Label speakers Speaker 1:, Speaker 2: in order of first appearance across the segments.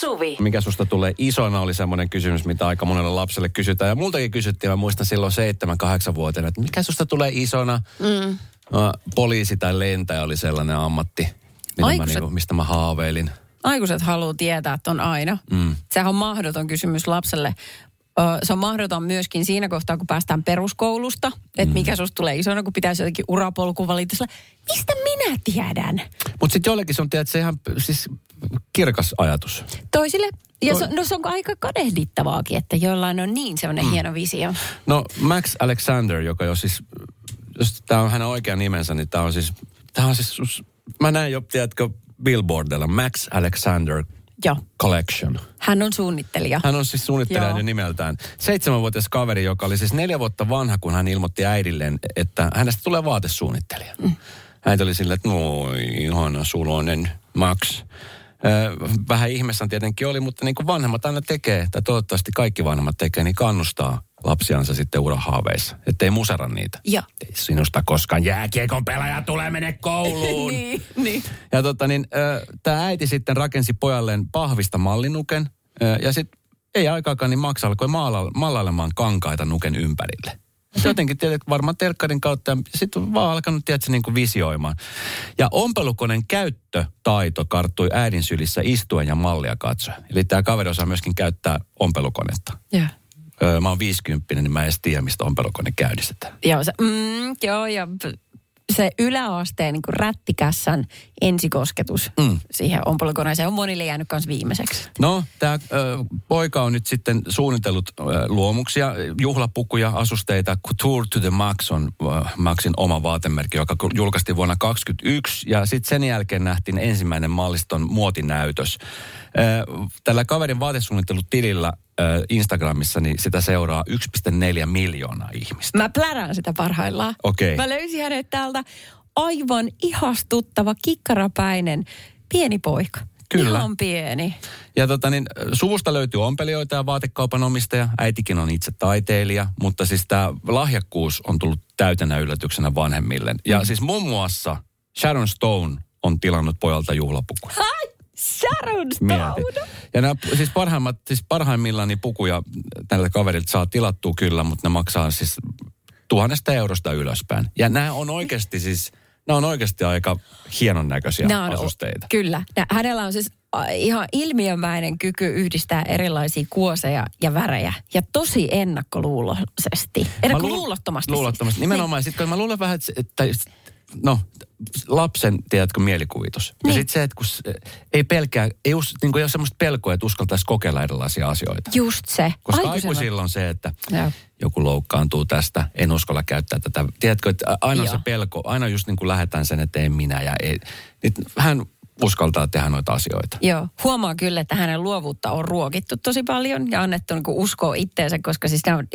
Speaker 1: Suvi.
Speaker 2: Mikä susta tulee isona oli semmoinen kysymys, mitä aika monelle lapselle kysytään. Ja multakin kysyttiin, mä muistan silloin 7-8-vuotiaana, että mikä susta tulee isona? Mm. No, poliisi tai lentäjä oli sellainen ammatti, mitä mä
Speaker 3: Aikuiset-
Speaker 2: niinku, mistä mä haaveilin.
Speaker 3: Aikuiset haluaa tietää, että on aina.
Speaker 2: Mm.
Speaker 3: Sehän on mahdoton kysymys lapselle. Se on mahdoton myöskin siinä kohtaa, kun päästään peruskoulusta, että mikä susta tulee isona, kun pitäisi jotenkin urapolku valita. Mistä minä tiedän?
Speaker 2: Mutta sitten jollekin se on, tiedät, se ihan siis kirkas ajatus.
Speaker 3: Toisille, ja se, no se on aika kadehdittavaakin, että jollain on niin semmoinen mm. hieno visio.
Speaker 2: No Max Alexander, joka jo siis, jos tämä on hänen oikea nimensä, niin tämä on siis, tämä on siis, mä näin jo, tiedätkö, Billboardilla, Max Alexander
Speaker 3: Joo.
Speaker 2: Collection.
Speaker 3: Hän on suunnittelija.
Speaker 2: Hän on siis suunnittelija
Speaker 3: Joo.
Speaker 2: jo nimeltään. Seitsemänvuotias kaveri, joka oli siis neljä vuotta vanha, kun hän ilmoitti äidilleen, että hänestä tulee vaatesuunnittelija. Mm. Hän oli silleen, että no ihana suloinen Max. Vähän ihmeessä tietenkin oli, mutta niin kuin vanhemmat aina tekee, tai toivottavasti kaikki vanhemmat tekee, niin kannustaa lapsiansa sitten urahaaveissa, ettei musera niitä.
Speaker 3: Joo.
Speaker 2: Ei sinusta koskaan jääkiekon pelaaja tulee mene kouluun.
Speaker 3: niin, niin.
Speaker 2: Ja tota niin, tämä äiti sitten rakensi pojalleen pahvista mallinuken. ö, Ja sitten ei aikaakaan, niin Max alkoi maala- maalailemaan kankaita nuken ympärille. Se Jotenkin tiedät, varmaan telkkarin kautta sitten vaan alkanut tiedätkö, niin kuin visioimaan. Ja ompelukoneen käyttötaito karttui äidin sylissä istuen ja mallia katsoen. Eli tämä kaveri osaa myöskin käyttää ompelukonetta.
Speaker 3: Joo.
Speaker 2: Öö, mä oon 50, niin mä en edes tiedä, mistä ompelukone käynnistetään.
Speaker 3: Joo, se, mm, joo, ja se yläasteen niin rättikässän ensikosketus mm. siihen ompolukoneeseen on monille jäänyt myös viimeiseksi.
Speaker 2: No, tämä poika on nyt sitten suunnitellut ö, luomuksia, juhlapukuja, asusteita. Couture to the Max on ö, Maxin oma vaatemerkki, joka julkaistiin vuonna 2021. Ja sitten sen jälkeen nähtiin ensimmäinen malliston muotinäytös. Ö, Tällä kaverin vaatesuunnittelutilillä Instagramissa, niin sitä seuraa 1,4 miljoonaa ihmistä.
Speaker 3: Mä plärään sitä parhaillaan.
Speaker 2: Okei.
Speaker 3: Mä löysin hänet täältä aivan ihastuttava, kikkarapäinen, pieni poika.
Speaker 2: Kyllä.
Speaker 3: Ihan pieni.
Speaker 2: Ja tota niin, suvusta löytyy ompelijoita ja vaatekaupan omistaja. Äitikin on itse taiteilija, mutta siis tämä lahjakkuus on tullut täytenä yllätyksenä vanhemmille. Ja mm. siis muun muassa Sharon Stone on tilannut pojalta juhlapukuja.
Speaker 3: Sharon Stone!
Speaker 2: Ja nämä, siis, parhaimmat, siis parhaimmillaan niin pukuja tältä kaverilta saa tilattua kyllä, mutta ne maksaa siis tuhannesta eurosta ylöspäin. Ja nämä on oikeasti siis, nämä on oikeasti aika hienon näköisiä
Speaker 3: Nämä on-
Speaker 2: asusteita.
Speaker 3: Kyllä. Nä- Hänellä on siis ihan ilmiömäinen kyky yhdistää erilaisia kuoseja ja värejä. Ja tosi ennakkoluuloisesti. Ennakkoluulottomasti.
Speaker 2: luul- Luulottomasti. Nimenomaan. Niin. Sitten kun mä luulen vähän, että, että no, lapsen, tiedätkö, mielikuvitus. Niin. Ja
Speaker 3: Niin.
Speaker 2: sitten se, että kun se, ei pelkää, ei, us, niin kuin ei ole semmoista pelkoa, että uskaltaisi kokeilla erilaisia asioita.
Speaker 3: Just se.
Speaker 2: Koska aikuisilla on se, että
Speaker 3: Joo.
Speaker 2: joku loukkaantuu tästä, en uskalla käyttää tätä. Tiedätkö, että aina
Speaker 3: Joo.
Speaker 2: se pelko, aina just niin kuin lähetään sen, että en minä ja ei. Nyt hän uskaltaa tehdä noita asioita.
Speaker 3: Joo, huomaa kyllä, että hänen luovuutta on ruokittu tosi paljon ja annettu niin uskoa itteensä, koska siis nämä on,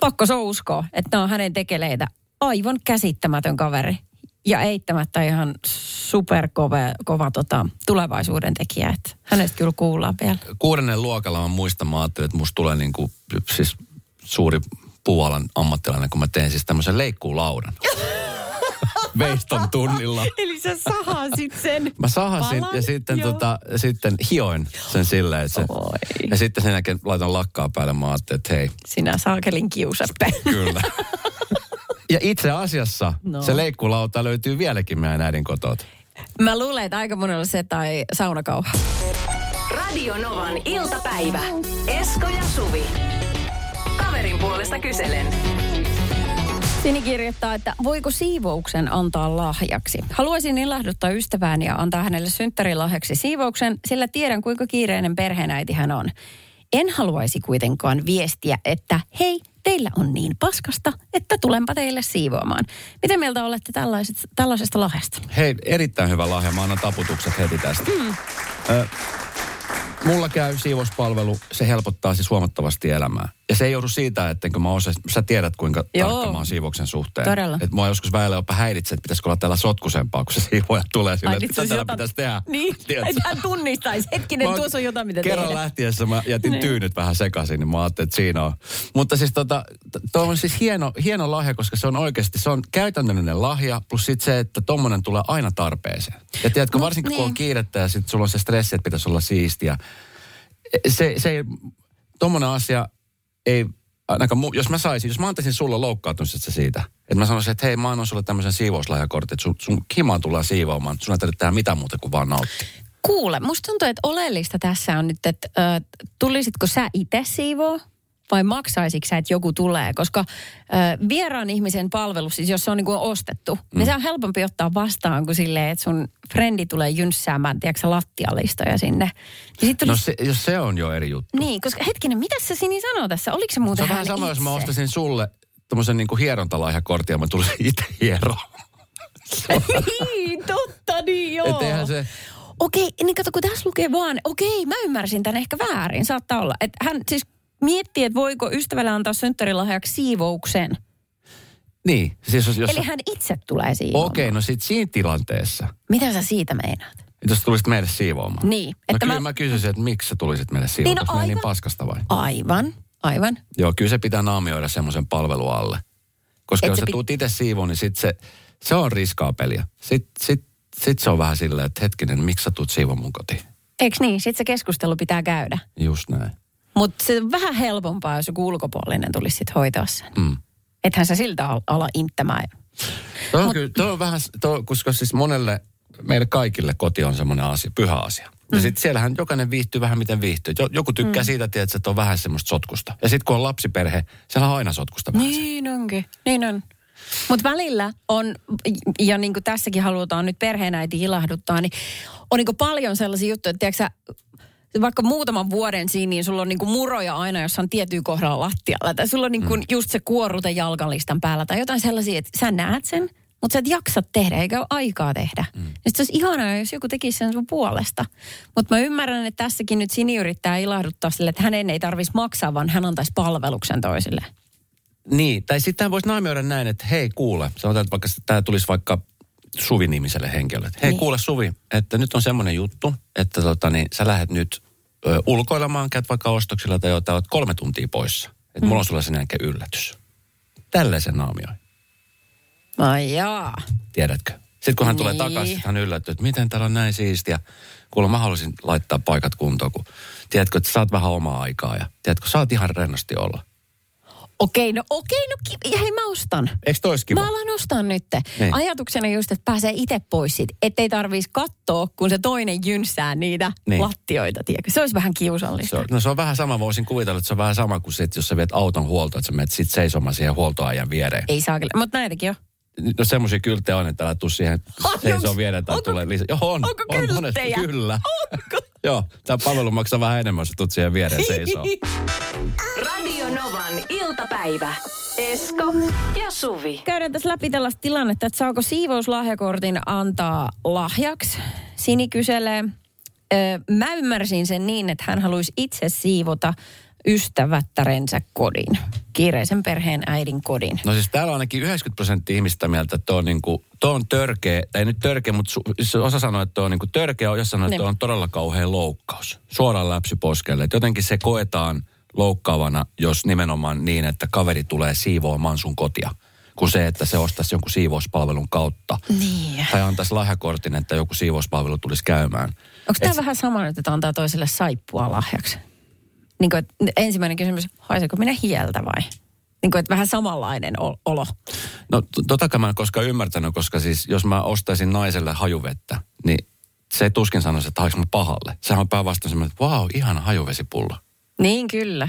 Speaker 3: pakko se on uskoa, että nämä on hänen tekeleitä. Aivan käsittämätön kaveri ja eittämättä ihan superkova kova, tota, tulevaisuuden tekijä. Että hänestä kyllä kuullaan vielä.
Speaker 2: Kuudennen luokalla mä muistan, mä ajattelin, että musta tulee niin kuin, siis suuri puualan ammattilainen, kun mä teen siis tämmöisen leikkuulaudan. Veiston tunnilla.
Speaker 3: Eli sä sahasit sen.
Speaker 2: Mä sahasin
Speaker 3: Palan,
Speaker 2: ja sitten,
Speaker 3: joo.
Speaker 2: tota, sitten hioin sen silleen, että se,
Speaker 3: Oi.
Speaker 2: ja sitten sen jälkeen laitan lakkaa päälle, mä ajattelin, että hei,
Speaker 3: Sinä saakelin kiusappe.
Speaker 2: kyllä. ja itse asiassa
Speaker 3: No.
Speaker 2: se leikkuulauta löytyy vieläkin meidän äidin kotot.
Speaker 3: Mä luulen, että aika monella se tai saunakauha.
Speaker 1: Radio Novan iltapäivä. Esko ja Suvi. Kaverin puolesta kyselen.
Speaker 3: Sini kirjoittaa, että voiko siivouksen antaa lahjaksi? Haluaisin ilahduttaa ystävääni ja antaa hänelle synttärilahjaksi siivouksen, sillä tiedän kuinka kiireinen perheenäiti hän on. En haluaisi kuitenkaan viestiä, että hei, teillä on niin paskasta, että tulenpa teille siivoamaan. Miten mieltä olette tällaiset, tällaisesta lahjasta?
Speaker 2: Hei, erittäin hyvä lahja. Mä annan taputukset heti tästä. Mm. Ö, mulla käy siivouspalvelu. Se helpottaa siis huomattavasti elämää. Ja se ei joudu siitä, että mä osa, sä tiedät kuinka
Speaker 3: Joo.
Speaker 2: tarkka mä oon siivouksen suhteen.
Speaker 3: Todella.
Speaker 2: Että mua joskus väillä jopa häiritsee, että pitäisikö olla täällä sotkusempaa, kun se siivoja tulee sille, että mitä
Speaker 3: se
Speaker 2: täällä
Speaker 3: jotain-
Speaker 2: pitäisi tehdä.
Speaker 3: Niin, että hän tunnistaisi. Hetkinen,
Speaker 2: Mä
Speaker 3: tuossa on jotain, mitä
Speaker 2: Kerran
Speaker 3: tehdä.
Speaker 2: lähtiessä mä jätin
Speaker 3: Niin.
Speaker 2: tyynyt vähän sekaisin, niin mä ajattelin, että siinä on. Mutta siis tota, t- toi on siis hieno, hieno lahja, koska se on oikeasti, se on käytännöllinen lahja, plus sit se, että tommonen tulee aina tarpeeseen. Ja tiedätkö,
Speaker 3: Mut
Speaker 2: varsinkin kun on
Speaker 3: niin.
Speaker 2: kiirettä ja sit sulla on se stressi, että pitäisi olla siistiä. Se, se ei, tommonen asia ei, ainakaan, jos mä saisin, jos mä antaisin sulle loukkaantumisesta siitä, että mä sanoisin, että hei, mä annan sulle tämmöisen siivouslahjakortin, että sun, sun himaan tullaan siivoamaan, sun ei tarvitse mitään muuta kuin vaan nauttia.
Speaker 3: Kuule, musta tuntuu, että oleellista tässä on nyt, että ö, tulisitko sä itse siivoo vai maksaisitko sä, että joku tulee? Koska ö, vieraan ihmisen palvelu, siis jos se on niin kuin ostettu, mm. niin se on helpompi ottaa vastaan kuin silleen, että sun frendi tulee jynssäämään, tiedätkö lattialistoja sinne. Niin sit
Speaker 2: No
Speaker 3: tulisi,
Speaker 2: se, jos se on jo eri juttu.
Speaker 3: Niin, koska hetkinen, mitä se Sini sanoo tässä? Oliko se muuten
Speaker 2: Se on vähän
Speaker 3: hän
Speaker 2: sama, jos mä
Speaker 3: itse?
Speaker 2: ostaisin sulle tämmöisen niin kuin hierontalahjakortin ja mä tulisin itse hieroon.
Speaker 3: niin, totta, niin joo.
Speaker 2: Että eihän se,
Speaker 3: Okei, niin kato, kun tässä lukee vaan, okei, mä ymmärsin tämän ehkä väärin, saattaa olla. Että hän siis miettii, että voiko ystävälle antaa synttärilahjaksi siivouksen.
Speaker 2: niin, siis jos, jos
Speaker 3: Eli hän itse tulee siivoamaan.
Speaker 2: okei, no sit siinä tilanteessa,
Speaker 3: Mitä sä siitä meinaat?
Speaker 2: että jos tulisit meille siivoamaan.
Speaker 3: Niin,
Speaker 2: no
Speaker 3: että
Speaker 2: kyllä
Speaker 3: mä-
Speaker 2: mä... kysyisin, että miksi sä tulisit meille siivoamaan,
Speaker 3: Niin, no
Speaker 2: niin, niin
Speaker 3: aivan.
Speaker 2: paskasta vai?
Speaker 3: Aivan, aivan.
Speaker 2: Joo, kyllä se pitää naamioida semmoisen palvelun alle. Koska
Speaker 3: Et
Speaker 2: jos
Speaker 3: se
Speaker 2: sä
Speaker 3: pit-
Speaker 2: tuut itse siivoon, niin sit se, se on riskaa peliä. Sitten sit, sit se on vähän silleen, että hetkinen, miksi sä tuut siivoon mun kotiin?
Speaker 3: Eikö niin? Sitten se keskustelu pitää käydä.
Speaker 2: Just näin.
Speaker 3: Mutta se on vähän helpompaa, jos joku ulkopuolinen tulisi sitten hoitaa sen.
Speaker 2: Mm.
Speaker 3: Ethän sä siltä al- ala inttämään.
Speaker 2: Toi on, Mut... kyllä, on vähän, toi, koska siis monelle, meille kaikille koti on semmoinen asia, pyhä asia. Ja
Speaker 3: Mm.
Speaker 2: sitten siellähän jokainen viihtyy vähän miten viihtyy. Jo- Joku tykkää mm. siitä, tiedät, että on vähän semmoista sotkusta. Ja sitten kun on lapsiperhe, siellä on aina sotkusta vähän.
Speaker 3: Niin onkin, niin on. Mutta välillä on, ja niin kuin tässäkin halutaan nyt perheenäiti ilahduttaa, niin on niin paljon sellaisia juttuja, että tiedätkö vaikka muutaman vuoden siinä, niin sulla on niin muroja aina jossain tiettyyn kohdalla lattialla. Tai sulla on niin kuin just se kuorute jalkalistan päällä tai jotain sellaisia, että sä näet sen, mutta sä et jaksa tehdä, eikä ole aikaa tehdä. Mm. Sitten se olisi ihanaa, jos joku tekisi sen sun puolesta. Mutta mä ymmärrän, että tässäkin nyt Sini yrittää ilahduttaa sille, että hänen ei tarvitsisi maksaa, vaan hän antaisi palveluksen toisille.
Speaker 2: Niin, tai sitten voisi naamioida näin, että hei kuule, sanotaan, että vaikka tämä tulisi vaikka Suvi-nimiselle henkilölle. Hei
Speaker 3: Niin.
Speaker 2: kuule Suvi, että nyt on semmoinen juttu, että tota, niin, sä lähdet nyt ö, ulkoilemaan, käyt vaikka ostoksilla tai jotain, oot kolme tuntia poissa. Että mm. mulla on sulle sen jälkeen yllätys. Tällaisen naamioi,
Speaker 3: Ai jaa.
Speaker 2: tiedätkö? Sitten kun hän tulee
Speaker 3: Niin.
Speaker 2: takaisin, sit hän yllättyy, että miten täällä on näin siistiä. Kuule, mä haluaisin laittaa paikat kuntoon, kun tiedätkö, että saat vähän omaa aikaa ja tiedätkö, saat ihan rennosti olla.
Speaker 3: Okei, no okei, no ki- hei mä ostan.
Speaker 2: Eikö tois kiva?
Speaker 3: Mä alan ostaa nyt.
Speaker 2: Niin.
Speaker 3: Ajatuksena just, että pääsee itse pois siitä, ettei tarvitsisi katsoa, kun se toinen jynsää niitä
Speaker 2: Niin.
Speaker 3: lattioita, tiedätkö? Se olisi vähän kiusallista.
Speaker 2: Se on, no se on vähän sama, voisin kuvitella, että se on vähän sama kuin sit, jos sä viet auton huoltoon, että sä menet sit seisomaan siihen huoltoajan viereen.
Speaker 3: Ei saa kyllä, mutta näitäkin on.
Speaker 2: No semmoisia kylttejä on, että älä tuu siihen
Speaker 3: On,
Speaker 2: seisoo
Speaker 3: onks-
Speaker 2: viereen tai tulee lisää. Joo, on.
Speaker 3: onko
Speaker 2: on monesti,
Speaker 3: kylttejä?
Speaker 2: Kyllä.
Speaker 3: Onko?
Speaker 2: Joo, tämä palvelu maksaa vähän enemmän, jos tuut siihen viereen seisoo.
Speaker 1: Radio Novan iltapäivä. Esko ja Suvi.
Speaker 3: Käydään tässä läpi tällaista tilannetta, että saako siivouslahjakortin antaa lahjaksi. Sini kyselee. Ö, mä ymmärsin sen niin, että hän haluaisi itse siivota ystävättärensä kodin. Kiireisen perheen äidin kodin.
Speaker 2: No siis täällä on ainakin 90 prosenttia ihmistä mieltä, että on, niinku, tuo on törkeä, tai ei nyt törkeä, mutta su, se osa sanoo, että on niinku törkeä, jos sanoo, että
Speaker 3: Niin.
Speaker 2: tuo on todella kauhea loukkaus. Suoraan läpsy poskelle. Että jotenkin se koetaan loukkaavana, jos nimenomaan niin, että kaveri tulee siivoamaan sun kotia. Kuin se, että se ostaisi jonkun siivouspalvelun kautta.
Speaker 3: Niin.
Speaker 2: Tai antaisi lahjakortin, että joku siivouspalvelu tulisi käymään.
Speaker 3: Onko tämä vähän sama nyt, että antaa toiselle saippua lahjaksi? Niin kuin, että ensimmäinen kysymys, haiseeko minä hieltä vai? Niin kuin, että vähän samanlainen ol- olo.
Speaker 2: No totakaan mä en koskaan ymmärtänyt, koska siis jos mä ostaisin naiselle hajuvettä, niin se ei tuskin sanoisi, että haiksi mä pahalle. Sehän on päinvastoin semmoinen, että vau, ihana hajuvesipullo.
Speaker 3: Niin kyllä.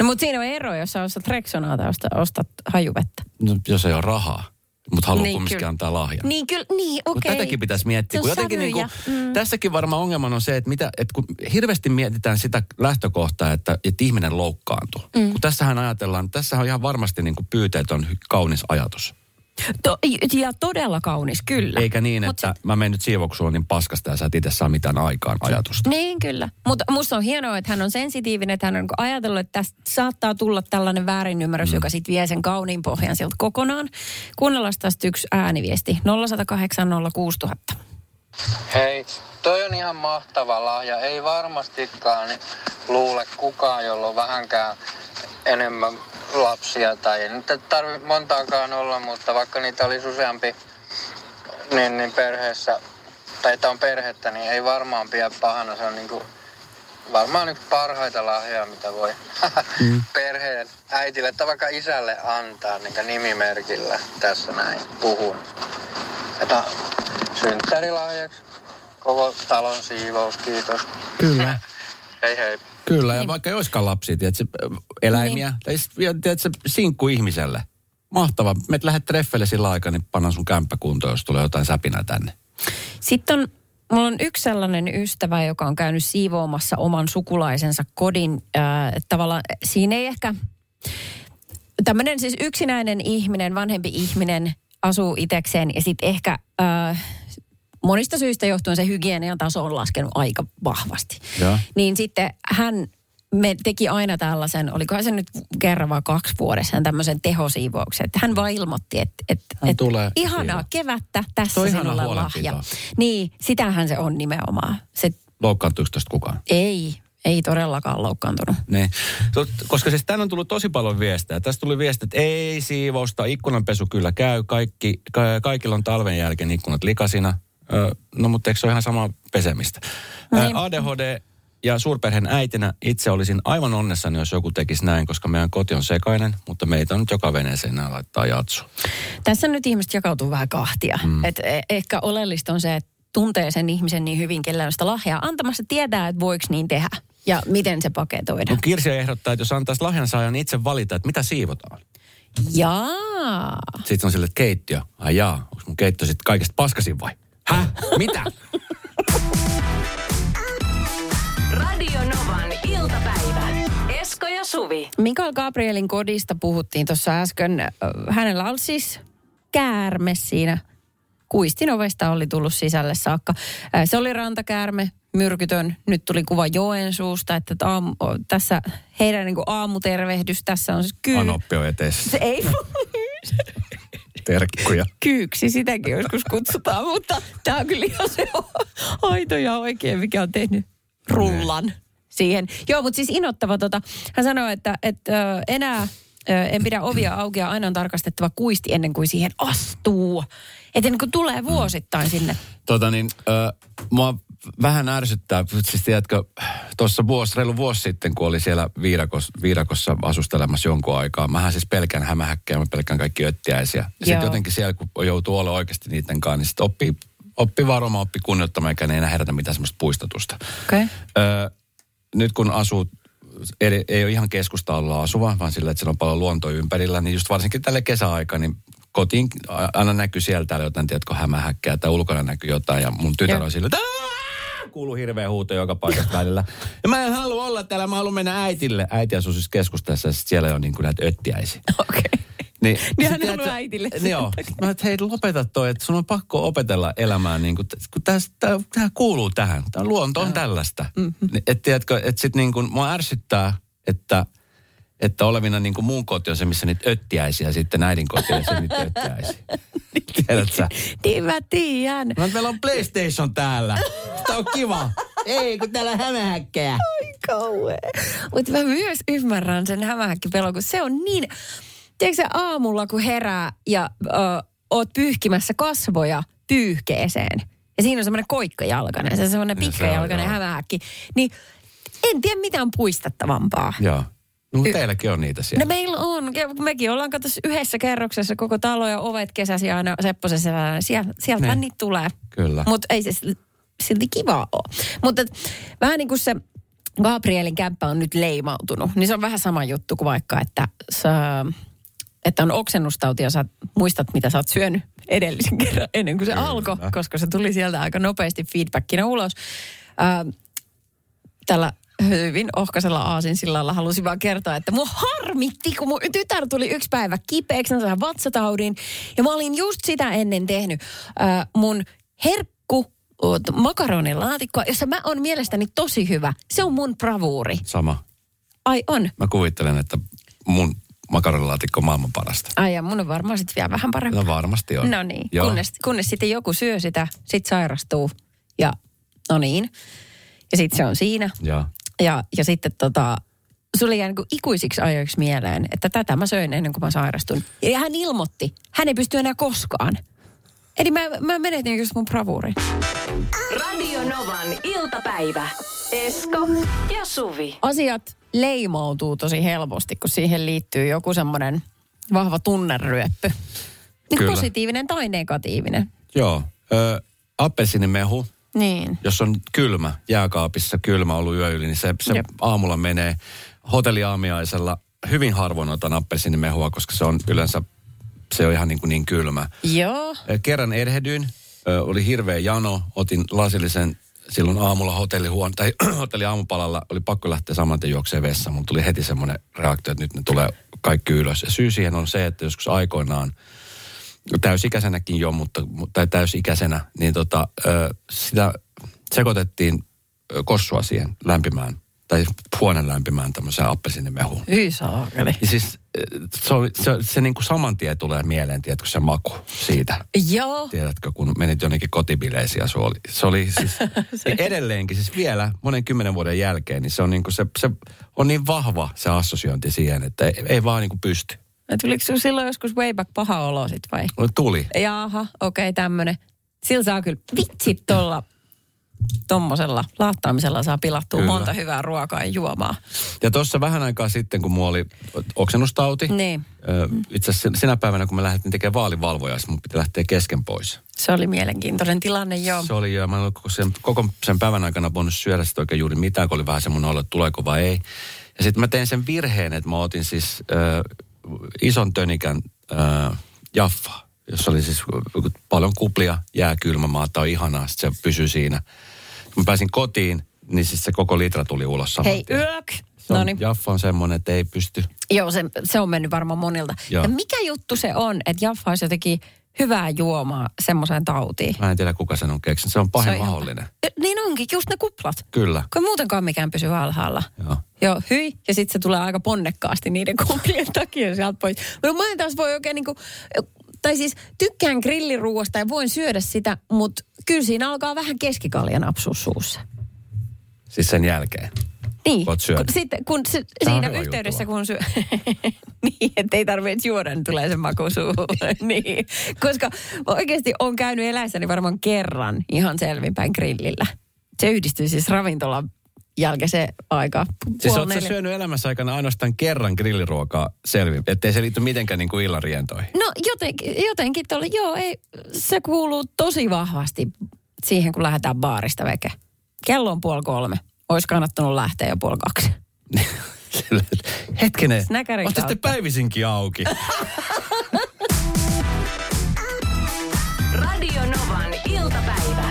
Speaker 3: No mutta siinä on ero, jos sä ostat Rexonaa tai ostat, ostat hajuvettä.
Speaker 2: No, jos ei ole rahaa, mutta haluaa
Speaker 3: Niin,
Speaker 2: kumminkin
Speaker 3: kyllä.
Speaker 2: antaa lahjan.
Speaker 3: Niin kyllä, niin okei.
Speaker 2: tätäkin pitäisi miettiä. Kun jotenkin niin kuin.
Speaker 3: Mm.
Speaker 2: Tässäkin varmaan ongelman on se, että, mitä, että kun hirveästi mietitään sitä lähtökohtaa, että, että ihminen loukkaantuu. Mm. Kun tässähän ajatellaan, tässähän on ihan varmasti niin kuin pyyteetön kaunis ajatus.
Speaker 3: To, ja todella kaunis, kyllä.
Speaker 2: Eikä niin,
Speaker 3: Mut
Speaker 2: että mä menen nyt siivouksuun niin paskasta ja sä et itse saa mitään aikaan ajatusta.
Speaker 3: Niin kyllä, mutta musta on hienoa, että hän on sensitiivinen, että hän on ajatellut, että tästä saattaa tulla tällainen väärinymmärrys, mm. joka sitten vie sen kauniin pohjan sieltä kokonaan. Kuunnellaan tästä yksi ääniviesti, 0108 06000.
Speaker 4: Hei, toi on ihan mahtava lahja. Ei varmastikaan luule kukaan, jolla on vähänkään enemmän lapsia. Tai ei nyt tarvitse montaakaan olla, mutta vaikka niitä olisi useampi niin, niin perheessä, tai että on perhettä, niin ei varmaan pidä pahana. Se on niin kuin, varmaan yksi parhaita lahjoja, mitä voi mm. perheen äitille tai vaikka isälle antaa niin nimimerkillä. Tässä näin puhun. Että synttärilahjaksi koko talon siivous, kiitos.
Speaker 2: Kyllä.
Speaker 4: hei hei.
Speaker 2: Kyllä, ja vaikka ei olisikaan lapsia, tiedätkö, eläimiä, niin. tai tiedätkö, sinkku ihmiselle. Mahtava. Me lähdet treffeille sillä aikaa, niin pannaan sun kämppä kuntoon, jos tulee jotain säpinää tänne.
Speaker 3: Sitten on, mulla on yksi sellainen ystävä, joka on käynyt siivoamassa oman sukulaisensa kodin. Äh, tavallaan siinä ei ehkä, tämmöinen siis yksinäinen ihminen, vanhempi ihminen asuu itekseen ja sitten ehkä... Äh, monista syistä johtuen se hygienian taso on laskenut aika vahvasti.
Speaker 2: Ja.
Speaker 3: Niin sitten hän me teki aina tällaisen, olikohan se nyt kerran vai kaksi vuodessa, tämmöisen tehosiivouksen. Että hän vaan ilmoitti, että, että,
Speaker 2: Hän
Speaker 3: että
Speaker 2: tulee
Speaker 3: ihanaa
Speaker 2: siihen.
Speaker 3: kevättä, tässä
Speaker 2: ihana
Speaker 3: sinulle lahja. Niin, sitähän se on nimenomaan. Se
Speaker 2: Loukkaantuiko tästä kukaan?
Speaker 3: ei, ei todellakaan loukkaantunut.
Speaker 2: Niin. Koska siis tänne on tullut tosi paljon viestejä. Tästä tuli viesti, että ei siivousta, ikkunanpesu kyllä käy. Kaikki, ka- kaikilla on talven jälkeen ikkunat likasina. No mutta eikö se ole ihan sama pesemistä?
Speaker 3: Niin.
Speaker 2: ADHD ja suurperheen äitinä itse olisin aivan onnessani, jos joku tekisi näin, koska meidän koti on sekainen, mutta meitä on nyt joka veneeseen enää laittaa jatsu.
Speaker 3: Tässä nyt ihmiset jakautuu vähän kahtia. Mm. Et e- ehkä oleellista on se, että tuntee sen ihmisen niin hyvin, kellä on sitä lahjaa antamassa, tietää, että voiko niin tehdä ja miten se paketoida.
Speaker 2: No Kirsi ehdottaa, että jos antaisi lahjansaajan itse valita, että mitä siivotaan.
Speaker 3: Jaa.
Speaker 2: Sitten on sille, että keittiö. Ai jaa, onko mun keittiö sitten kaikesta paskasin vai? Häh? Mitä?
Speaker 1: Radio Novan iltapäivä. Esko ja Suvi.
Speaker 3: Mikael Gabrielin kodista puhuttiin tuossa äsken. Hänellä oli siis käärme siinä. Kuistin ovesta oli tullut sisälle saakka. Se oli rantakäärme, myrkytön. Nyt tuli kuva Joensuusta, että aamu, tässä heidän niin aamutervehdys tässä on siis kyy...
Speaker 2: Anoppi on eteessä.
Speaker 3: Se ei
Speaker 2: Terkkuja.
Speaker 3: kyyksi, sitäkin joskus kutsutaan, mutta tämä on kyllä ihan se aito ja oikein, mikä on tehnyt rullan siihen. Joo, mutta siis inottava tota, hän sanoi, että, että ö, enää ö, en pidä ovia auki ja aina on tarkastettava kuisti ennen kuin siihen astuu. Että niin kuin tulee vuosittain sinne.
Speaker 2: Tota niin, äh, mua vähän ärsyttää, siis tiedätkö, tuossa vuosi, reilu vuosi sitten, kun oli siellä viidakos, viidakossa asustelemassa jonkun aikaa, mähän siis pelkän hämähäkkejä, mä pelkän kaikki öttiäisiä. Ja sitten jotenkin siellä, kun joutuu olla oikeasti niiden kanssa, niin sitten oppii, oppii varomaan, oppii kunnioittamaan, eikä ne enää herätä mitään semmoista puistatusta.
Speaker 3: Okay.
Speaker 2: Öö, nyt kun asuu, ei, ei ole ihan keskustalla asuva, vaan sillä, että siellä on paljon luontoa ympärillä, niin just varsinkin tälle kesäaikaan, niin kotiin aina näkyy sieltä jotain, tiedätkö, hämähäkkää tai ulkona näkyy jotain ja mun tytär on sillä, että! Kuuluu hirveä huuto joka paikasta välillä. Ja mä en halua olla täällä, mä haluan mennä äitille. Äiti asuu siis keskustassa ja sit siellä on niin kuin näitä öttiäisiä.
Speaker 3: Okei.
Speaker 2: Niin,
Speaker 3: Niin hän
Speaker 2: tiedätkö-
Speaker 3: äitille
Speaker 2: Niin Joo. Mä että hei lopeta toi, että sun on pakko opetella elämään niin kuin, kun tämä kuuluu tähän. Tämä luonto on tällaista. Mm-hmm. Että tiedätkö, että sit niin kuin, mua ärsyttää, että että olevina niin kuin mun koti on se, missä niitä öttiäisiä, sitten äidin koti on se niitä öttiäisiä. Tiedät sä?
Speaker 3: Niin mä tiedän.
Speaker 2: Mä, meillä on PlayStation täällä. Tämä on kiva. Ei, kun täällä on hämähäkkejä.
Speaker 3: kauhea. Mutta mä myös ymmärrän sen hämähäkkipelon, kun se on niin... Tiedätkö aamulla, kun herää ja ö, oot pyyhkimässä kasvoja pyyhkeeseen. Ja siinä on semmoinen koikkajalkainen, se semmoinen
Speaker 2: se on,
Speaker 3: pitkäjalkainen
Speaker 2: joo.
Speaker 3: hämähäkki. Niin en tiedä mitään puistattavampaa.
Speaker 2: Joo. No, teilläkin on niitä siellä.
Speaker 3: No meillä on, mekin ollaan katsossa yhdessä kerroksessa koko talo ja ovet kesäsi aina Sepposessa. Sieltä, sieltä niitä tulee.
Speaker 2: Kyllä.
Speaker 3: Mutta ei se sil- silti kiva ole. Mutta vähän niin kuin se Gabrielin kämppä on nyt leimautunut, niin se on vähän sama juttu kuin vaikka, että, sä, että on oksennustauti ja sä muistat, mitä sä oot syönyt edellisen kerran ennen kuin se
Speaker 2: Kyllä.
Speaker 3: alkoi, koska se tuli sieltä aika nopeasti feedbackina ulos. Ää, tällä hyvin ohkaisella aasinsillalla halusin vaan kertoa, että mua harmitti, kun mun tytär tuli yksi päivä kipeäksi, hän sai vatsataudin. Ja mä olin just sitä ennen tehnyt äh, mun herkku makaronilaatikkoa, jossa mä on mielestäni tosi hyvä. Se on mun bravuuri.
Speaker 2: Sama.
Speaker 3: Ai on.
Speaker 2: Mä kuvittelen, että mun makaronilaatikko on maailman parasta.
Speaker 3: Ai ja mun on varmaan sitten vielä vähän parempi.
Speaker 2: No varmasti on.
Speaker 3: No niin, kunnes, kunnes sitten joku syö sitä, sit sairastuu ja no niin. Ja sitten se on siinä.
Speaker 2: Joo.
Speaker 3: Ja, ja sitten tota, sulle jäi niin ikuisiksi ajoiksi mieleen, että tätä mä söin ennen kuin mä sairastun. Ja hän ilmoitti, hän ei pysty enää koskaan. Eli mä, mä menetin just mun bravuurin.
Speaker 1: Radio Novan iltapäivä. Esko ja Suvi.
Speaker 3: Asiat leimautuu tosi helposti, kun siihen liittyy joku semmoinen vahva tunneryöppy. Niin
Speaker 2: Kyllä.
Speaker 3: positiivinen tai negatiivinen.
Speaker 2: Joo. Ö, appelsinimehu,
Speaker 3: Niin.
Speaker 2: jos on kylmä, jääkaapissa kylmä ollut yö yli, niin se, se
Speaker 3: Jep.
Speaker 2: aamulla menee hotelliaamiaisella. Hyvin harvoin otan appelsinimehua, koska se on yleensä, se on ihan niin, kuin niin kylmä.
Speaker 3: Joo.
Speaker 2: Kerran erhedyin, oli hirveä jano, otin lasillisen silloin aamulla hotellihuone, tai hotelli aamupalalla oli pakko lähteä saman tien juokseen vessaan. Mun tuli heti semmoinen reaktio, että nyt ne tulee kaikki ylös. Ja syy siihen on se, että joskus aikoinaan, täysikäisenäkin jo, mutta, tai täysikäisenä, niin tota, sitä sekoitettiin kossua siihen lämpimään, tai huoneen lämpimään tämmöiseen appelsinimehuun.
Speaker 3: Hyi saakeli.
Speaker 2: Ja siis se, oli, se, se niin kuin saman tien tulee mieleen, tiedätkö, se maku siitä.
Speaker 3: Joo.
Speaker 2: Tiedätkö, kun menit jonnekin kotibileisiin ja se oli, se oli siis se. edelleenkin, siis vielä monen kymmenen vuoden jälkeen, niin se on, niin kuin se, se on niin vahva se assosiointi siihen, että ei, ei vaan niin kuin pysty.
Speaker 3: Tuliko sinulla silloin joskus way back paha olo sit vai?
Speaker 2: Mulle tuli.
Speaker 3: Jaha, okei, okay, tämmönen. Sillä saa kyllä vitsit tuolla tommosella laattaamisella saa pilattua
Speaker 2: Kyllä.
Speaker 3: monta hyvää ruokaa ja juomaa.
Speaker 2: Ja tuossa vähän aikaa sitten, kun mulla oli oksennustauti,
Speaker 3: Niin.
Speaker 2: itse asiassa sinä päivänä, kun mä lähdin tekemään vaalivalvojaista, mun piti lähteä kesken pois.
Speaker 3: Se oli mielenkiintoinen tilanne, joo.
Speaker 2: Se oli, ja mä en ollut koko sen, koko sen päivän aikana voinut syödä sitä oikein juuri mitään, kun oli vähän semmoinen olo, että tuleeko vai ei. Ja sitten mä tein sen virheen, että mä otin siis äh, ison tönikän äh, jaffaa, jossa oli siis paljon kuplia, jääkylmä maata, on ihanaa, sit se pysyy siinä. Kun pääsin kotiin, niin siis se koko litra tuli ulos saman
Speaker 3: Hei, yök!
Speaker 2: Se on,
Speaker 3: No niin.
Speaker 2: Jaffa on semmoinen, että ei pysty.
Speaker 3: Joo, se, se on mennyt varmaan monilta.
Speaker 2: Joo.
Speaker 3: Ja mikä juttu se on, että Jaffa olisi jotenkin hyvää juomaa semmoiseen tautiin?
Speaker 2: Mä en tiedä, kuka sen on keksinyt. Se on
Speaker 3: Se
Speaker 2: pahin
Speaker 3: on ihan-
Speaker 2: mahdollinen.
Speaker 3: Eh, Niin onkin, just ne kuplat.
Speaker 2: Kyllä.
Speaker 3: Kun muutenkaan mikään pysyy alhaalla.
Speaker 2: Joo.
Speaker 3: Joo, hyi. Ja sitten se tulee aika ponnekkaasti niiden kuplien takia sieltä pois. No mä en taas voi oikein niinku, tai siis tykkään grilliruuasta ja voin syödä sitä, mutta kyllä siinä alkaa vähän keskikalja napsua suussa.
Speaker 2: Siis sen jälkeen.
Speaker 3: Niin,
Speaker 2: Voit syödä.
Speaker 3: kun, sitten, kun se, siinä yhteydessä,
Speaker 2: juttu.
Speaker 3: kun syö... niin, että ei tarvitse juoda, niin tulee se maku suuhun. niin, koska oikeasti on käynyt eläessäni varmaan kerran ihan selvinpäin grillillä. Se yhdistyy siis ravintolan jälkeiseen aika.
Speaker 2: Siis sä
Speaker 3: neljä.
Speaker 2: syönyt elämässä aikana ainoastaan kerran grilliruokaa selvi, ettei se liity mitenkään niin kuin illan rientoihin?
Speaker 3: No jotenkin, jotenkin tuolla, joo, ei, se kuuluu tosi vahvasti siihen, kun lähdetään baarista veke. Kello on puoli kolme. Olisi kannattanut lähteä jo puoli kaksi.
Speaker 2: Hetkinen, ootte sitten päivisinkin auki.
Speaker 1: Radio Novan iltapäivä.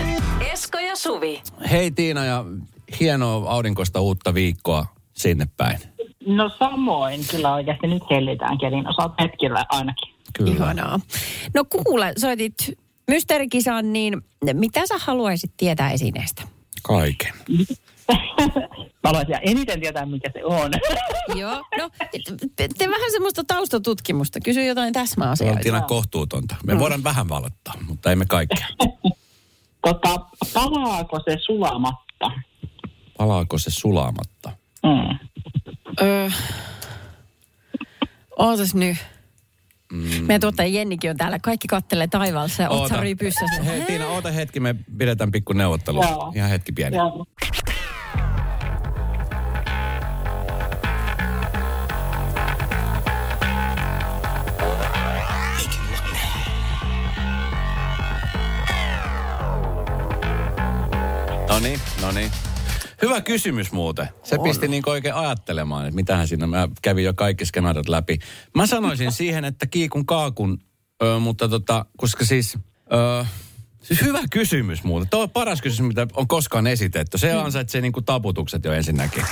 Speaker 1: Esko ja Suvi.
Speaker 2: Hei Tiina ja hienoa aurinkoista uutta viikkoa sinne päin.
Speaker 5: No samoin, kyllä oikeasti nyt hellitään kelin osalta hetkillä ainakin.
Speaker 2: Kyllä.
Speaker 3: Ihanaa. No kuule, soitit mysteerikisaan, niin mitä sä haluaisit tietää esineestä?
Speaker 2: Kaiken.
Speaker 5: Mä haluaisin eniten tietää, mikä se on.
Speaker 3: Joo, no te, te vähän semmoista taustatutkimusta. Kysy jotain
Speaker 2: Se on
Speaker 3: täsmäasioita.
Speaker 2: Tiina kohtuutonta. Me voidaan vähän valottaa, mutta emme kaikkea.
Speaker 5: tota, palaako se sulamatta?
Speaker 2: Palaako se sulamatta?
Speaker 5: Mm.
Speaker 3: Öö, ootas nyt. Mm. Meidän tuottaja Jennikin on täällä. Kaikki kattelee taivaalta ja otsa rypyssä.
Speaker 2: Hei Tiina, oota hetki, me pidetään pikku neuvottelu.
Speaker 5: Joo.
Speaker 2: Ihan hetki pieni.
Speaker 5: Joo.
Speaker 2: No niin, no niin. Hyvä kysymys muuten. Se on. pisti niin oikein ajattelemaan, että mitähän siinä, mä kävin jo kaikki skenaariot läpi. Mä sanoisin siihen, että kiikun kaakun, ö, mutta tota, koska siis, ö, Siis hyvä kysymys muuten. Tuo on paras kysymys, mitä on koskaan esitetty. Se ansaitsee niinku taputukset jo ensinnäkin.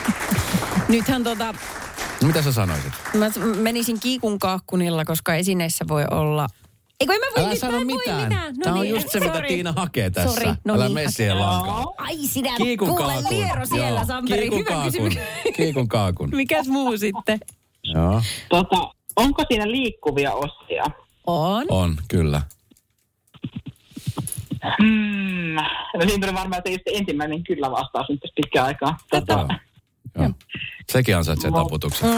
Speaker 3: Nythän tota,
Speaker 2: Mitä sä sanoisit?
Speaker 3: mä menisin kiikun kaakkunilla, koska esineissä voi olla... Eikö en mä voi
Speaker 2: Älä
Speaker 3: nyt,
Speaker 2: sano
Speaker 3: mä
Speaker 2: mitään.
Speaker 3: mitään. No
Speaker 2: Tämä on
Speaker 3: niin,
Speaker 2: just se, mitä
Speaker 3: sorry.
Speaker 2: Tiina hakee tässä.
Speaker 3: Sorry, no
Speaker 2: Älä
Speaker 3: niin.
Speaker 2: mene siihen lankaan.
Speaker 3: Ai sinä,
Speaker 2: Kiikun
Speaker 3: kuule
Speaker 2: kaakun.
Speaker 3: liero siellä,
Speaker 2: Joo,
Speaker 3: Samperi.
Speaker 2: Kiikun
Speaker 3: Hyvä
Speaker 2: kaakun.
Speaker 3: kysymys.
Speaker 2: Kiikun kaakun.
Speaker 3: Mikäs muu sitten?
Speaker 2: Joo,
Speaker 5: Tota, onko siinä liikkuvia osia?
Speaker 3: On.
Speaker 2: on, kyllä.
Speaker 5: Hmm. No siinä tuli varmaan se just ensimmäinen kyllä vastaus nyt tässä pitkään aikaa. Tota,
Speaker 2: Joo. Joo. Sekin ansaitsee
Speaker 5: No.
Speaker 2: taputukset.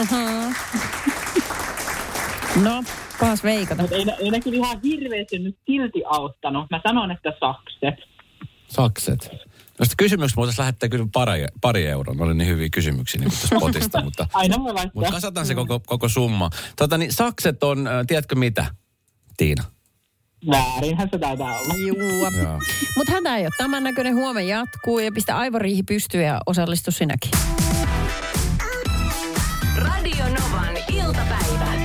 Speaker 3: No, paas veikata.
Speaker 5: mutta ei, ne- ei ne kyllä ihan hirveästi nyt silti auttanut. Mä sanon, että sakset.
Speaker 2: Sakset. Noista kysymyksistä voitaisiin lähettää kyllä pari, pari euroa. Ne oli niin hyviä kysymyksiä niin tästä potista, mutta,
Speaker 5: Aina voi laittaa.
Speaker 2: mutta kasataan se koko, koko summa. Tota, niin sakset on, äh, tiedätkö mitä, Tiina?
Speaker 5: Väärinhän se taitaa olla.
Speaker 3: Juu. Mutta hätä ei ole. Tämän näköinen huomenna jatkuu ja pistä aivoriihi pystyyn ja osallistu sinäkin.
Speaker 1: Radio Novan iltapäivä.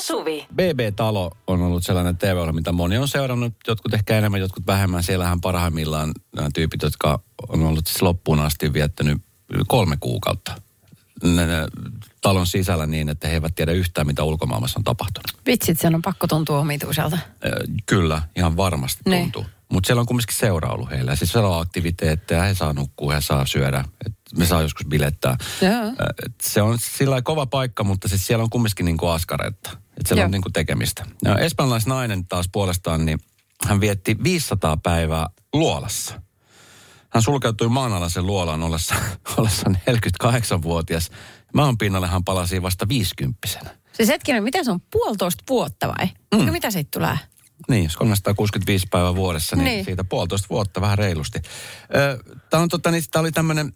Speaker 1: Ja Suvi.
Speaker 2: BB-talo on ollut sellainen tv mitä moni on seurannut, jotkut ehkä enemmän, jotkut vähemmän. Siellähän parhaimmillaan nämä tyypit, jotka on ollut siis loppuun asti viettänyt kolme kuukautta talon sisällä niin, että he eivät tiedä yhtään, mitä ulkomaailmassa on tapahtunut.
Speaker 3: Vitsit, sen on pakko tuntua omituiselta.
Speaker 2: Kyllä, ihan varmasti
Speaker 3: Niin.
Speaker 2: tuntuu. Mutta siellä on kumminkin seura ollut heillä. Siis siellä on aktiviteetteja, he saa nukkua, he saa syödä. Et me saa joskus bilettää. Et se on sillä kova paikka, mutta siis siellä on kumminkin niinku askaretta. Et siellä
Speaker 3: Joo.
Speaker 2: on niinku tekemistä. Ja espanjalaisnainen taas puolestaan, niin hän vietti 500 päivää luolassa. Hän sulkeutui maanalaisen luolaan ollessa, ollessa 48-vuotias. Maan pinnalle hän palasi vasta 50
Speaker 3: Siis hetkinen, mitä se on? Puolitoista vuotta vai? Mm. Mitä siitä tulee?
Speaker 2: Niin, jos 365 päivää vuodessa, niin,
Speaker 3: Niin.
Speaker 2: siitä puolitoista vuotta vähän reilusti. Tämä tota, niin, tää oli tämmöinen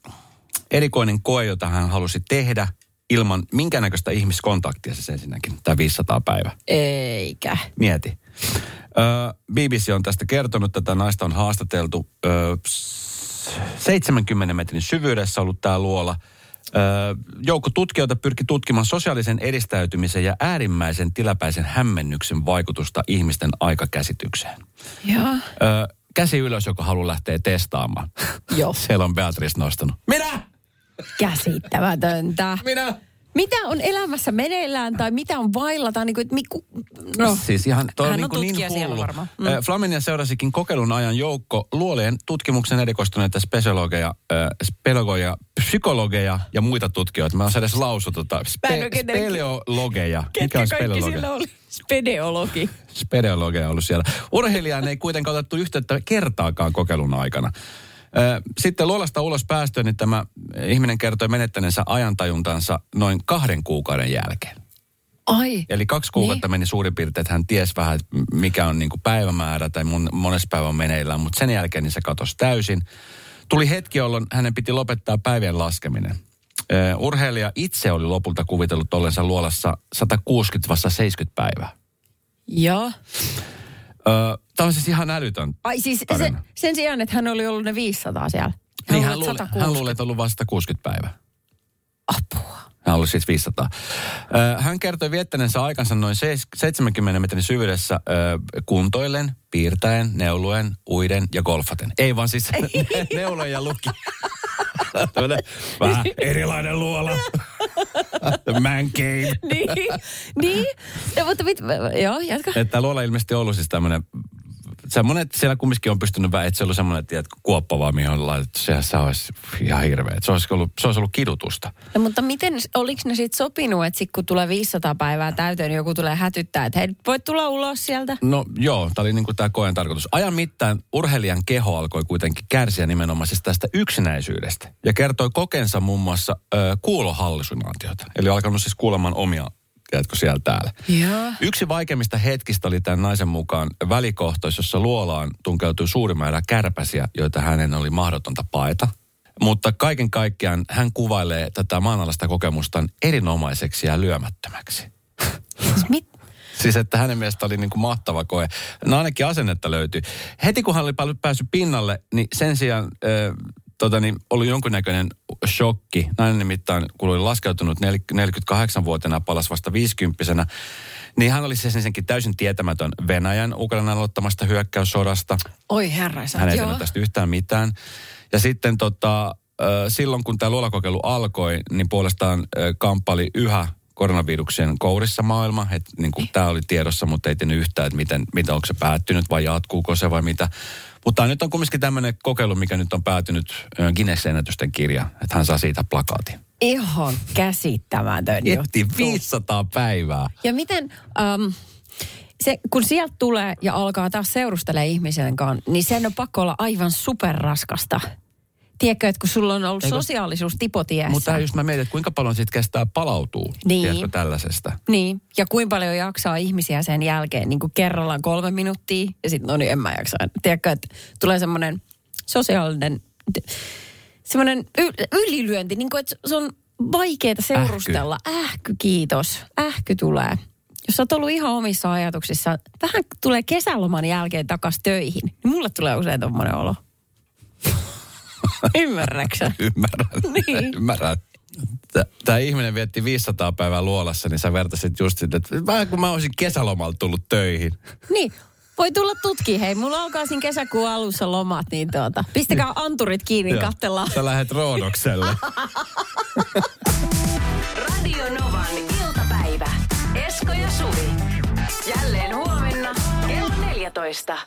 Speaker 2: erikoinen koe, jota hän halusi tehdä ilman minkäännäköistä ihmiskontaktia siis ensinnäkin, tämä 500 päivää.
Speaker 3: Eikä.
Speaker 2: Mieti. Ö, BBC on tästä kertonut, että tätä naista on haastateltu ö, s- 70 metrin syvyydessä ollut tämä luola. Joukko tutkijoita pyrki tutkimaan sosiaalisen edistäytymisen ja äärimmäisen tilapäisen hämmennyksen vaikutusta ihmisten aikakäsitykseen.
Speaker 3: Joo.
Speaker 2: Ö, käsi ylös, joka haluaa lähteä testaamaan.
Speaker 3: Joo.
Speaker 2: Siellä on Beatrice nostanut. Minä!
Speaker 3: Käsittämätöntä.
Speaker 2: Minä!
Speaker 3: Mitä on elämässä meneillään tai mitä on vailla tai niin kuin, että miku, no.
Speaker 2: Siis ihan, toi
Speaker 3: Hän
Speaker 2: on,
Speaker 3: on
Speaker 2: niin, kuin niin
Speaker 3: siellä
Speaker 2: hullu.
Speaker 3: varmaan.
Speaker 2: Mm. Flaminia seurasikin kokeilun ajan joukko luolien tutkimuksen erikoistuneita spesiologeja, äh, spelegoja, psykologeja ja muita tutkijoita. Mä oon edes lausu tota,
Speaker 3: en
Speaker 2: spe, speleologeja. Mikä on speleologia?
Speaker 3: siellä oli? Spedeologi.
Speaker 2: Speleologeja ollut siellä. Urheilijaan ei kuitenkaan otettu yhteyttä kertaakaan kokeilun aikana. Sitten luolasta ulos päästöön, niin tämä ihminen kertoi menettäneensä ajantajuntansa noin kahden kuukauden jälkeen.
Speaker 3: Ai.
Speaker 2: Eli kaksi kuukautta niin. meni suurin piirtein, että hän ties vähän, mikä on niin päivämäärä tai mon, monessa päivä on meneillään, mutta sen jälkeen niin se katosi täysin. Tuli hetki, jolloin hänen piti lopettaa päivien laskeminen. Ö, urheilija itse oli lopulta kuvitellut ollensa luolassa 160 vasta 70 päivää.
Speaker 3: Joo.
Speaker 2: Tämä on siis ihan älytön.
Speaker 3: Ai siis se,
Speaker 2: Tarina.
Speaker 3: sen sijaan, että hän oli ollut ne 500 siellä.
Speaker 2: Niin
Speaker 3: oli
Speaker 2: hän, luuli,
Speaker 3: 160.
Speaker 2: hän luuli, että on ollut vasta 60 päivää.
Speaker 3: Apua.
Speaker 2: Hän oli siis 500. Ö, Hän kertoi viettäneensä aikansa noin seis- 70 metrin syvyydessä kuntoillen, piirtäen, neuluen, uiden ja golfaten. Ei vaan siis neuluen ja luki. Vähän erilainen luola. Man cave.
Speaker 3: niin, niin. Ja, mutta mit, joo, jatka.
Speaker 2: Että luola ilmeisesti ollut siis tämmöinen semmoinen, että siellä kumminkin on pystynyt vähän, että se ollut semmoinen, tiedätkö, kuoppa vaan, mihin on laitettu. Sehän se olisi ihan hirveä. Se olisi ollut, se olisi ollut kidutusta.
Speaker 3: No, mutta miten, oliko ne sitten sopinut, että sit kun tulee 500 päivää täyteen, niin joku tulee hätyttää, että hei, voit tulla ulos sieltä?
Speaker 2: No joo, tämä oli niin kuin tämä koen tarkoitus. Ajan mittaan urheilijan keho alkoi kuitenkin kärsiä nimenomaan siis tästä yksinäisyydestä. Ja kertoi kokensa muun muassa ö, kuulohallusinaatiota. Eli alkanut siis kuulemaan omia, tiedätkö siellä täällä.
Speaker 3: Joo.
Speaker 2: Yksi vaikeimmista hetkistä oli tämän naisen mukaan välikohtaus, jossa luolaan tunkeutui suuri määrä kärpäsiä, joita hänen oli mahdotonta paeta. Mutta kaiken kaikkiaan hän kuvailee tätä maanalaista kokemustaan erinomaiseksi ja lyömättömäksi.
Speaker 3: Siis mit?
Speaker 2: Siis että hänen mielestä oli niin kuin mahtava koe. No ainakin asennetta löytyi. Heti kun hän oli päässyt pinnalle, niin sen sijaan tota, niin, ollut jonkunnäköinen shokki. Nainen nimittäin, kun oli laskeutunut nel- 48-vuotiaana, palasi vasta 50 niin hän oli siis ensinnäkin täysin tietämätön Venäjän Ukrainan aloittamasta hyökkäyssodasta.
Speaker 3: Oi herraisa.
Speaker 2: Hän ei tiennyt tästä yhtään mitään. Ja sitten tota, silloin, kun tämä luolakokeilu alkoi, niin puolestaan ö, kamppaili yhä koronaviruksen kourissa maailma. Että niin tämä oli tiedossa, mutta ei tiennyt yhtään, että miten, miten onko se päättynyt vai jatkuuko se vai mitä. Mutta nyt on kumminkin tämmöinen kokeilu, mikä nyt on päätynyt Guinness-ennätysten kirja, että hän saa siitä plakaatin.
Speaker 3: Ihan käsittämätön juttu.
Speaker 2: 500 päivää.
Speaker 3: Ja miten, um, se, kun sieltä tulee ja alkaa taas seurustelemaan ihmisen kanssa, niin sen on pakko olla aivan superraskasta. Tiedätkö, että kun sulla on ollut
Speaker 2: Eikö-
Speaker 3: sosiaalisuus tipotiessä.
Speaker 2: Mutta just mä mietin, että kuinka paljon siitä kestää palautuu,
Speaker 3: Niin.
Speaker 2: tiedätkö, tällaisesta.
Speaker 3: Niin, ja kuinka paljon jaksaa ihmisiä sen jälkeen, niin kuin kerrallaan kolme minuuttia, ja sitten no niin, en mä jaksa. Tiedätkö, että tulee semmoinen sosiaalinen, semmoinen ylilyönti, niin kuin, että se on vaikeaa seurustella. Ähky. kiitos. Ähky tulee. Jos sä oot ollut ihan omissa ajatuksissa, vähän tulee kesäloman jälkeen takas töihin, niin mulle tulee usein tommonen olo. Ymmärräksä?
Speaker 2: Ymmärrän.
Speaker 3: Niin.
Speaker 2: Ymmärrän. Tämä ihminen vietti 500 päivää luolassa, niin sä vertasit just sitä, että vähän kun mä olisin kesälomalta tullut töihin.
Speaker 3: Niin, voi tulla tutki. Hei, mulla alkaa siinä kesäkuun alussa lomat, niin tuota, pistäkää anturit kiinni,
Speaker 2: Joo.
Speaker 3: katsellaan.
Speaker 2: Sä lähdet Roodokselle.
Speaker 1: Radio Novan iltapäivä. Esko ja Suvi. Jälleen huomenna kello 14.